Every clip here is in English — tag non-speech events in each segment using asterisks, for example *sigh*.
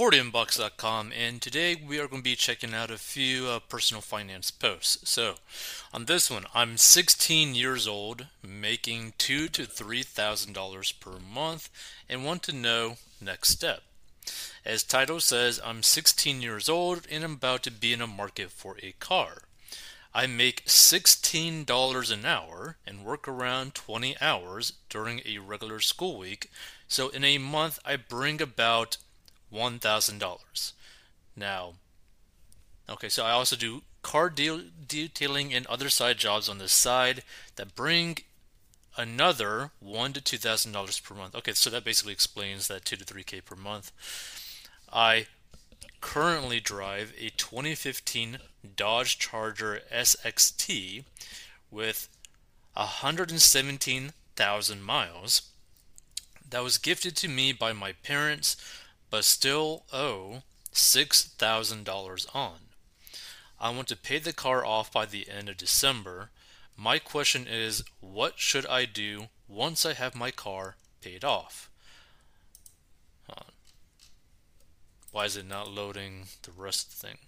4dmbox.com and today we are going to be checking out a few uh, personal finance posts. So, on this one, I'm 16 years old, making two to three thousand dollars per month, and want to know next step. As title says, I'm 16 years old and I'm about to be in a market for a car. I make $16 an hour and work around 20 hours during a regular school week. So in a month, I bring about $1,000. Now, okay, so I also do car deal- detailing and other side jobs on the side that bring another one to two thousand dollars per month. Okay, so that basically explains that two to three k per month. I currently drive a 2015 Dodge Charger SXT with 117,000 miles that was gifted to me by my parents but still owe $6,000 on. I want to pay the car off by the end of December. My question is what should I do once I have my car paid off? Why is it not loading the rest thing?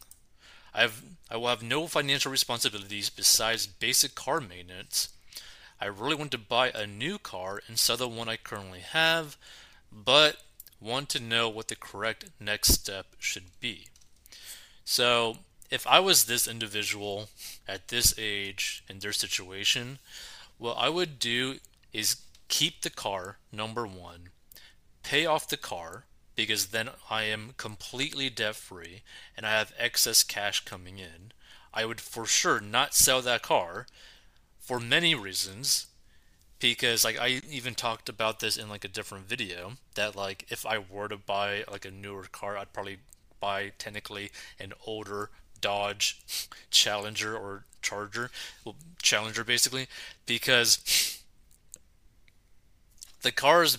I have I will have no financial responsibilities besides basic car maintenance. I really want to buy a new car and sell the one I currently have, but want to know what the correct next step should be. So, if I was this individual at this age in their situation, what I would do is keep the car, number one, pay off the car, because then I am completely debt free and I have excess cash coming in. I would for sure not sell that car for many reasons because like I even talked about this in like a different video that like if I were to buy like a newer car I'd probably buy technically an older Dodge Challenger or Charger well Challenger basically because the cars.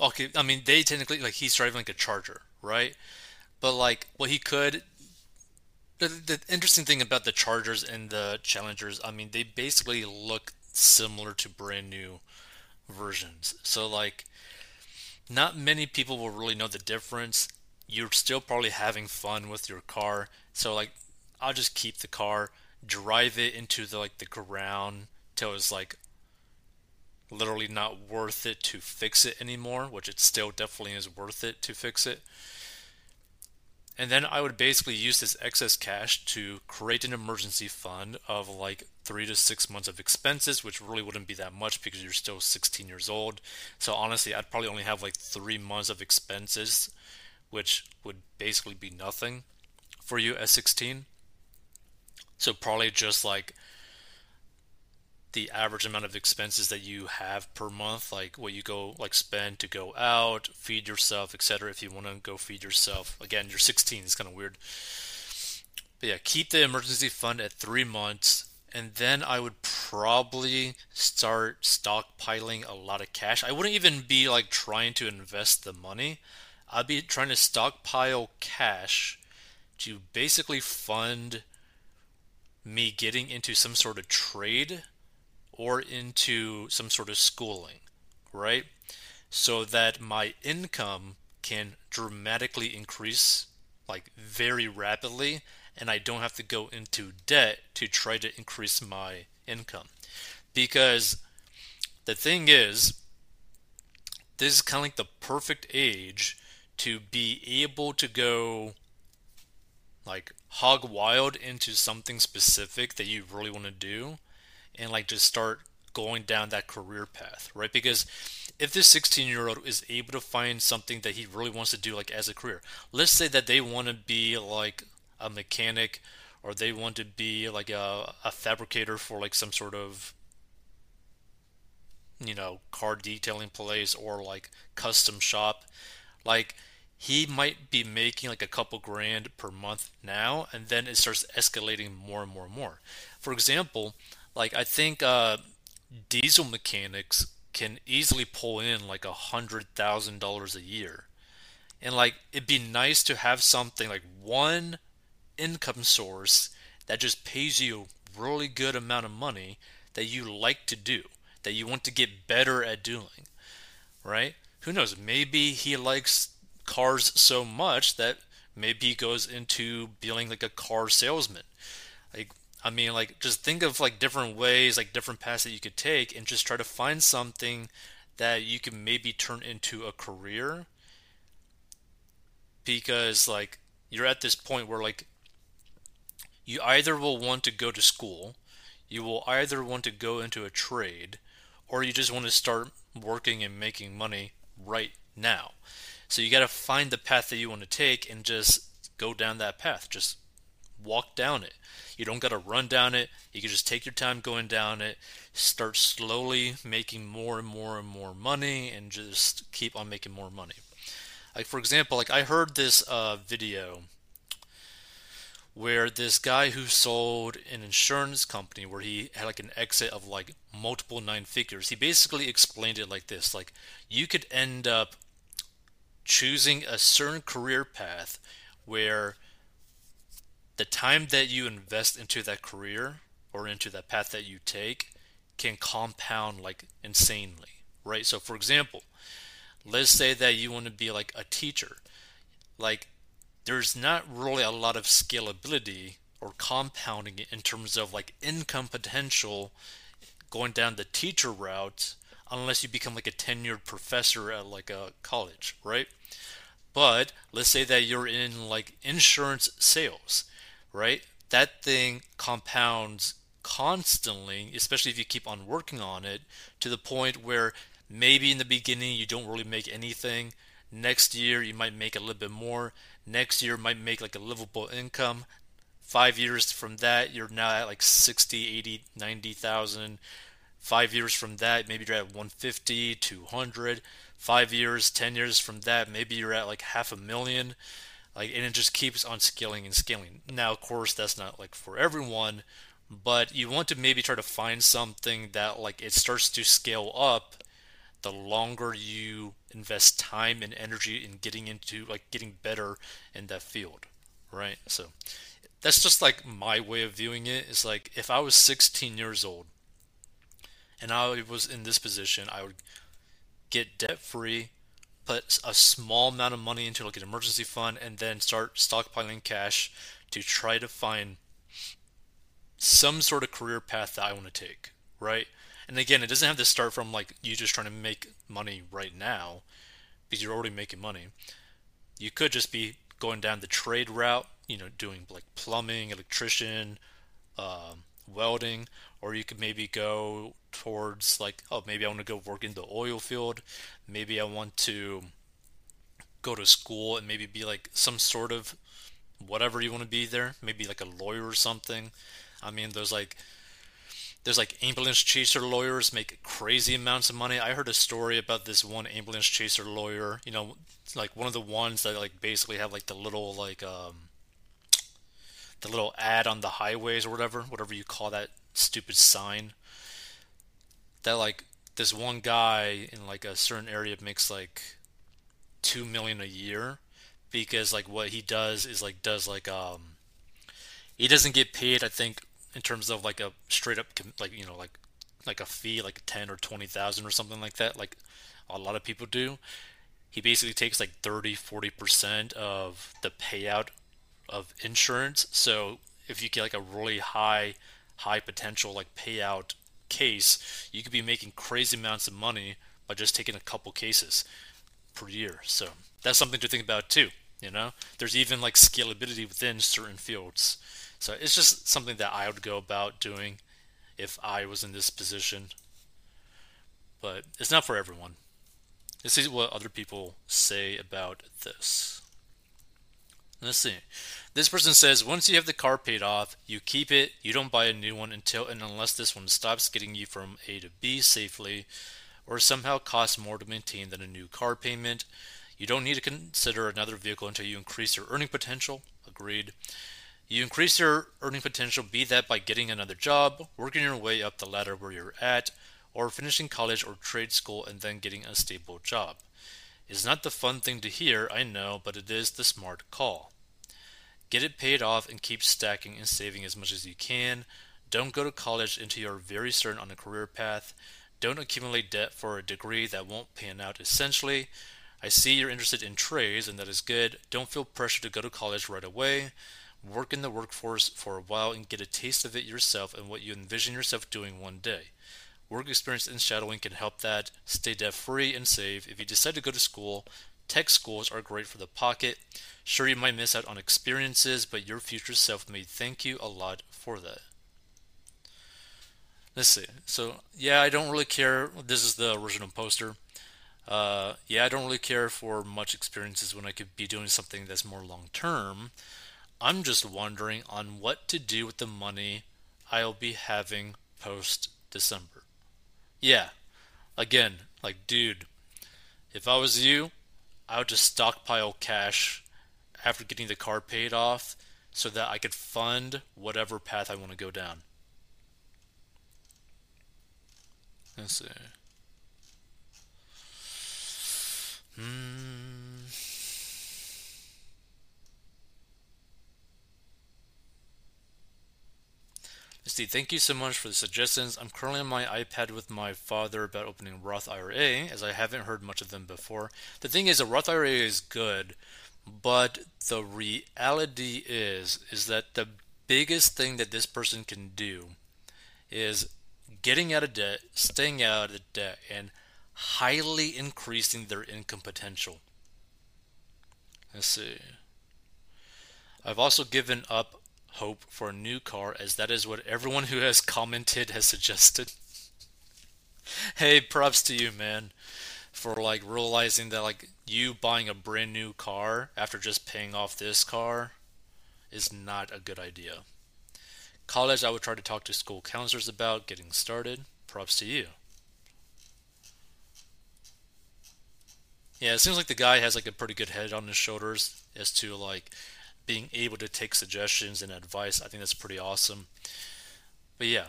okay I mean they technically like he's driving like a Charger right but like what he could the, the interesting thing about the Chargers and the Challengers I mean they basically look similar to brand new versions. So like not many people will really know the difference. You're still probably having fun with your car. So like I'll just keep the car, drive it into the like the ground till it's like literally not worth it to fix it anymore, which it still definitely is worth it to fix it. And then I would basically use this excess cash to create an emergency fund of like three to six months of expenses, which really wouldn't be that much because you're still 16 years old. So honestly, I'd probably only have like three months of expenses, which would basically be nothing for you at 16. So probably just like the average amount of expenses that you have per month, like what you go like spend to go out, feed yourself, etc. If you want to go feed yourself, again, you're 16. It's kind of weird. But yeah, keep the emergency fund at three months, and then I would probably start stockpiling a lot of cash. I wouldn't even be like trying to invest the money. I'd be trying to stockpile cash to basically fund me getting into some sort of trade or into some sort of schooling, right? So that my income can dramatically increase like very rapidly and I don't have to go into debt to try to increase my income. Because the thing is, this is kind of like the perfect age to be able to go like hog wild into something specific that you really want to do and like just start going down that career path, right? Because if this 16 year old is able to find something that he really wants to do, like as a career, let's say that they want to be like a mechanic or they want to be like a, a fabricator for like some sort of you know car detailing place or like custom shop like he might be making like a couple grand per month now and then it starts escalating more and more and more for example like I think uh, diesel mechanics can easily pull in like a hundred thousand dollars a year, and like it'd be nice to have something like one income source that just pays you a really good amount of money that you like to do, that you want to get better at doing, right? Who knows? Maybe he likes cars so much that maybe he goes into being like a car salesman. Like I mean like just think of like different ways, like different paths that you could take and just try to find something that you can maybe turn into a career because like you're at this point where like you either will want to go to school, you will either want to go into a trade, or you just want to start working and making money right now. So you got to find the path that you want to take and just go down that path. Just walk down it. You don't got to run down it. You can just take your time going down it, start slowly making more and more and more money, and just keep on making more money. Like for example, like I heard this uh, video where this guy who sold an insurance company where he had like an exit of like multiple nine figures he basically explained it like this like you could end up choosing a certain career path where the time that you invest into that career or into that path that you take can compound like insanely right? So for example let's say that you want to be like a teacher. Like there's not really a lot of scalability or compounding in terms of like income potential going down the teacher route unless you become like a tenured professor at like a college, right? But let's say that you're in like insurance sales, right? That thing compounds constantly, especially if you keep on working on it, to the point where maybe in the beginning you don't really make anything. Next year you might make a little bit more. Next year might make like a livable income. Five years from that, you're now at like 60, 80, 90,000. Five years from that, maybe you're at 150, 200. Five years, 10 years from that, maybe you're at like half a million. Like, and it just keeps on scaling and scaling. Now, of course, that's not like for everyone, but you want to maybe try to find something that like it starts to scale up the longer you invest time and energy in getting into like getting better in that field right so that's just like my way of viewing it is like if i was 16 years old and i was in this position i would get debt free put a small amount of money into like an emergency fund and then start stockpiling cash to try to find some sort of career path that i want to take right and again, it doesn't have to start from like you just trying to make money right now because you're already making money. You could just be going down the trade route, you know, doing like plumbing, electrician, um, welding, or you could maybe go towards like, oh, maybe I want to go work in the oil field. Maybe I want to go to school and maybe be like some sort of whatever you want to be there. Maybe like a lawyer or something. I mean, there's like there's like ambulance chaser lawyers make crazy amounts of money. I heard a story about this one ambulance chaser lawyer, you know, like one of the ones that like basically have like the little like um the little ad on the highways or whatever, whatever you call that stupid sign. That like this one guy in like a certain area makes like 2 million a year because like what he does is like does like um he doesn't get paid I think in terms of like a straight up like you know like like a fee like 10 or 20,000 or something like that like a lot of people do he basically takes like 30 40% of the payout of insurance so if you get like a really high high potential like payout case you could be making crazy amounts of money by just taking a couple cases per year so that's something to think about too you know there's even like scalability within certain fields so it's just something that I would go about doing if I was in this position. But it's not for everyone. This is what other people say about this. Let's see. This person says once you have the car paid off, you keep it. You don't buy a new one until and unless this one stops getting you from A to B safely or somehow costs more to maintain than a new car payment. You don't need to consider another vehicle until you increase your earning potential. Agreed. You increase your earning potential, be that by getting another job, working your way up the ladder where you're at, or finishing college or trade school and then getting a stable job. It's not the fun thing to hear, I know, but it is the smart call. Get it paid off and keep stacking and saving as much as you can. Don't go to college until you're very certain on a career path. Don't accumulate debt for a degree that won't pan out essentially. I see you're interested in trades, and that is good. Don't feel pressure to go to college right away. Work in the workforce for a while and get a taste of it yourself and what you envision yourself doing one day. Work experience in shadowing can help that. Stay debt free and save. If you decide to go to school, tech schools are great for the pocket. Sure, you might miss out on experiences, but your future self may thank you a lot for that. Let's see. So, yeah, I don't really care. This is the original poster. Uh, yeah, I don't really care for much experiences when I could be doing something that's more long term. I'm just wondering on what to do with the money I'll be having post December. Yeah, again, like, dude, if I was you, I would just stockpile cash after getting the car paid off so that I could fund whatever path I want to go down. Let's see. Steve, thank you so much for the suggestions. I'm currently on my iPad with my father about opening Roth IRA, as I haven't heard much of them before. The thing is, a Roth IRA is good, but the reality is, is that the biggest thing that this person can do is getting out of debt, staying out of debt, and highly increasing their income potential. Let's see. I've also given up hope for a new car as that is what everyone who has commented has suggested. *laughs* hey, props to you, man, for like realizing that like you buying a brand new car after just paying off this car is not a good idea. College, I would try to talk to school counselors about getting started. Props to you. Yeah, it seems like the guy has like a pretty good head on his shoulders as to like being able to take suggestions and advice. I think that's pretty awesome. But yeah,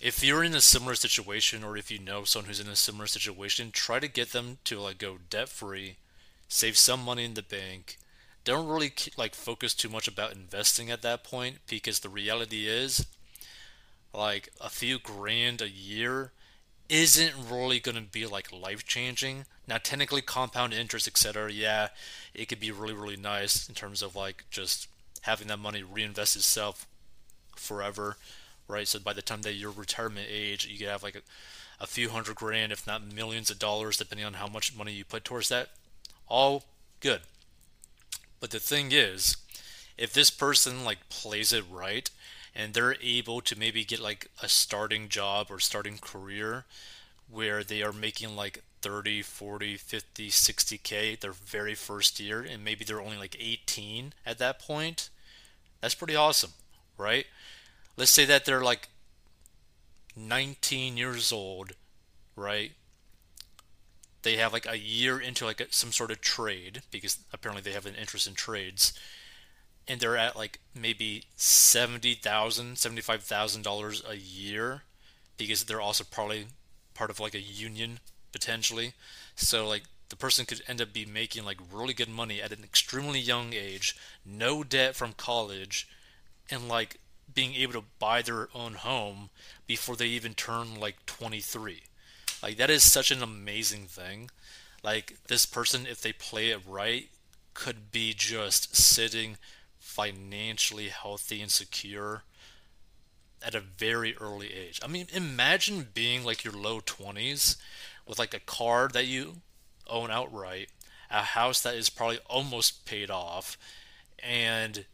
if you're in a similar situation or if you know someone who's in a similar situation, try to get them to like go debt free, save some money in the bank. Don't really like focus too much about investing at that point because the reality is like a few grand a year isn't really going to be like life changing. Now, technically, compound interest, etc., yeah, it could be really, really nice in terms of like just having that money reinvest itself forever, right? So by the time that your retirement age, you could have like a, a few hundred grand, if not millions of dollars, depending on how much money you put towards that. All good. But the thing is, if this person like plays it right and they're able to maybe get like a starting job or starting career where they are making like 30 40 50 60k their very first year and maybe they're only like 18 at that point that's pretty awesome right? Let's say that they're like 19 years old right? They have like a year into like a, some sort of trade because apparently they have an interest in trades and they're at like maybe seventy thousand, seventy-five thousand dollars a year, because they're also probably part of like a union potentially. So like the person could end up be making like really good money at an extremely young age, no debt from college, and like being able to buy their own home before they even turn like 23. Like that is such an amazing thing. Like this person if they play it right could be just sitting financially healthy and secure at a very early age. I mean, imagine being like your low 20s with like a car that you own outright, a house that is probably almost paid off, and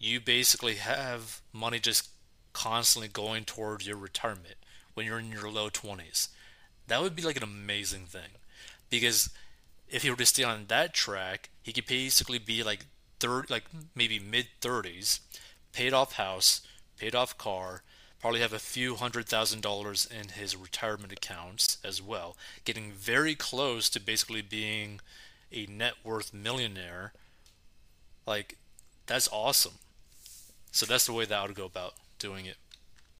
you basically have money just constantly going towards your retirement when you're in your low 20s. That would be like an amazing thing because if he were to stay on that track, he could basically be like third, like maybe mid 30s, paid off house, paid off car, probably have a few hundred thousand dollars in his retirement accounts as well, getting very close to basically being a net worth millionaire. Like, that's awesome. So that's the way that I would go about doing it.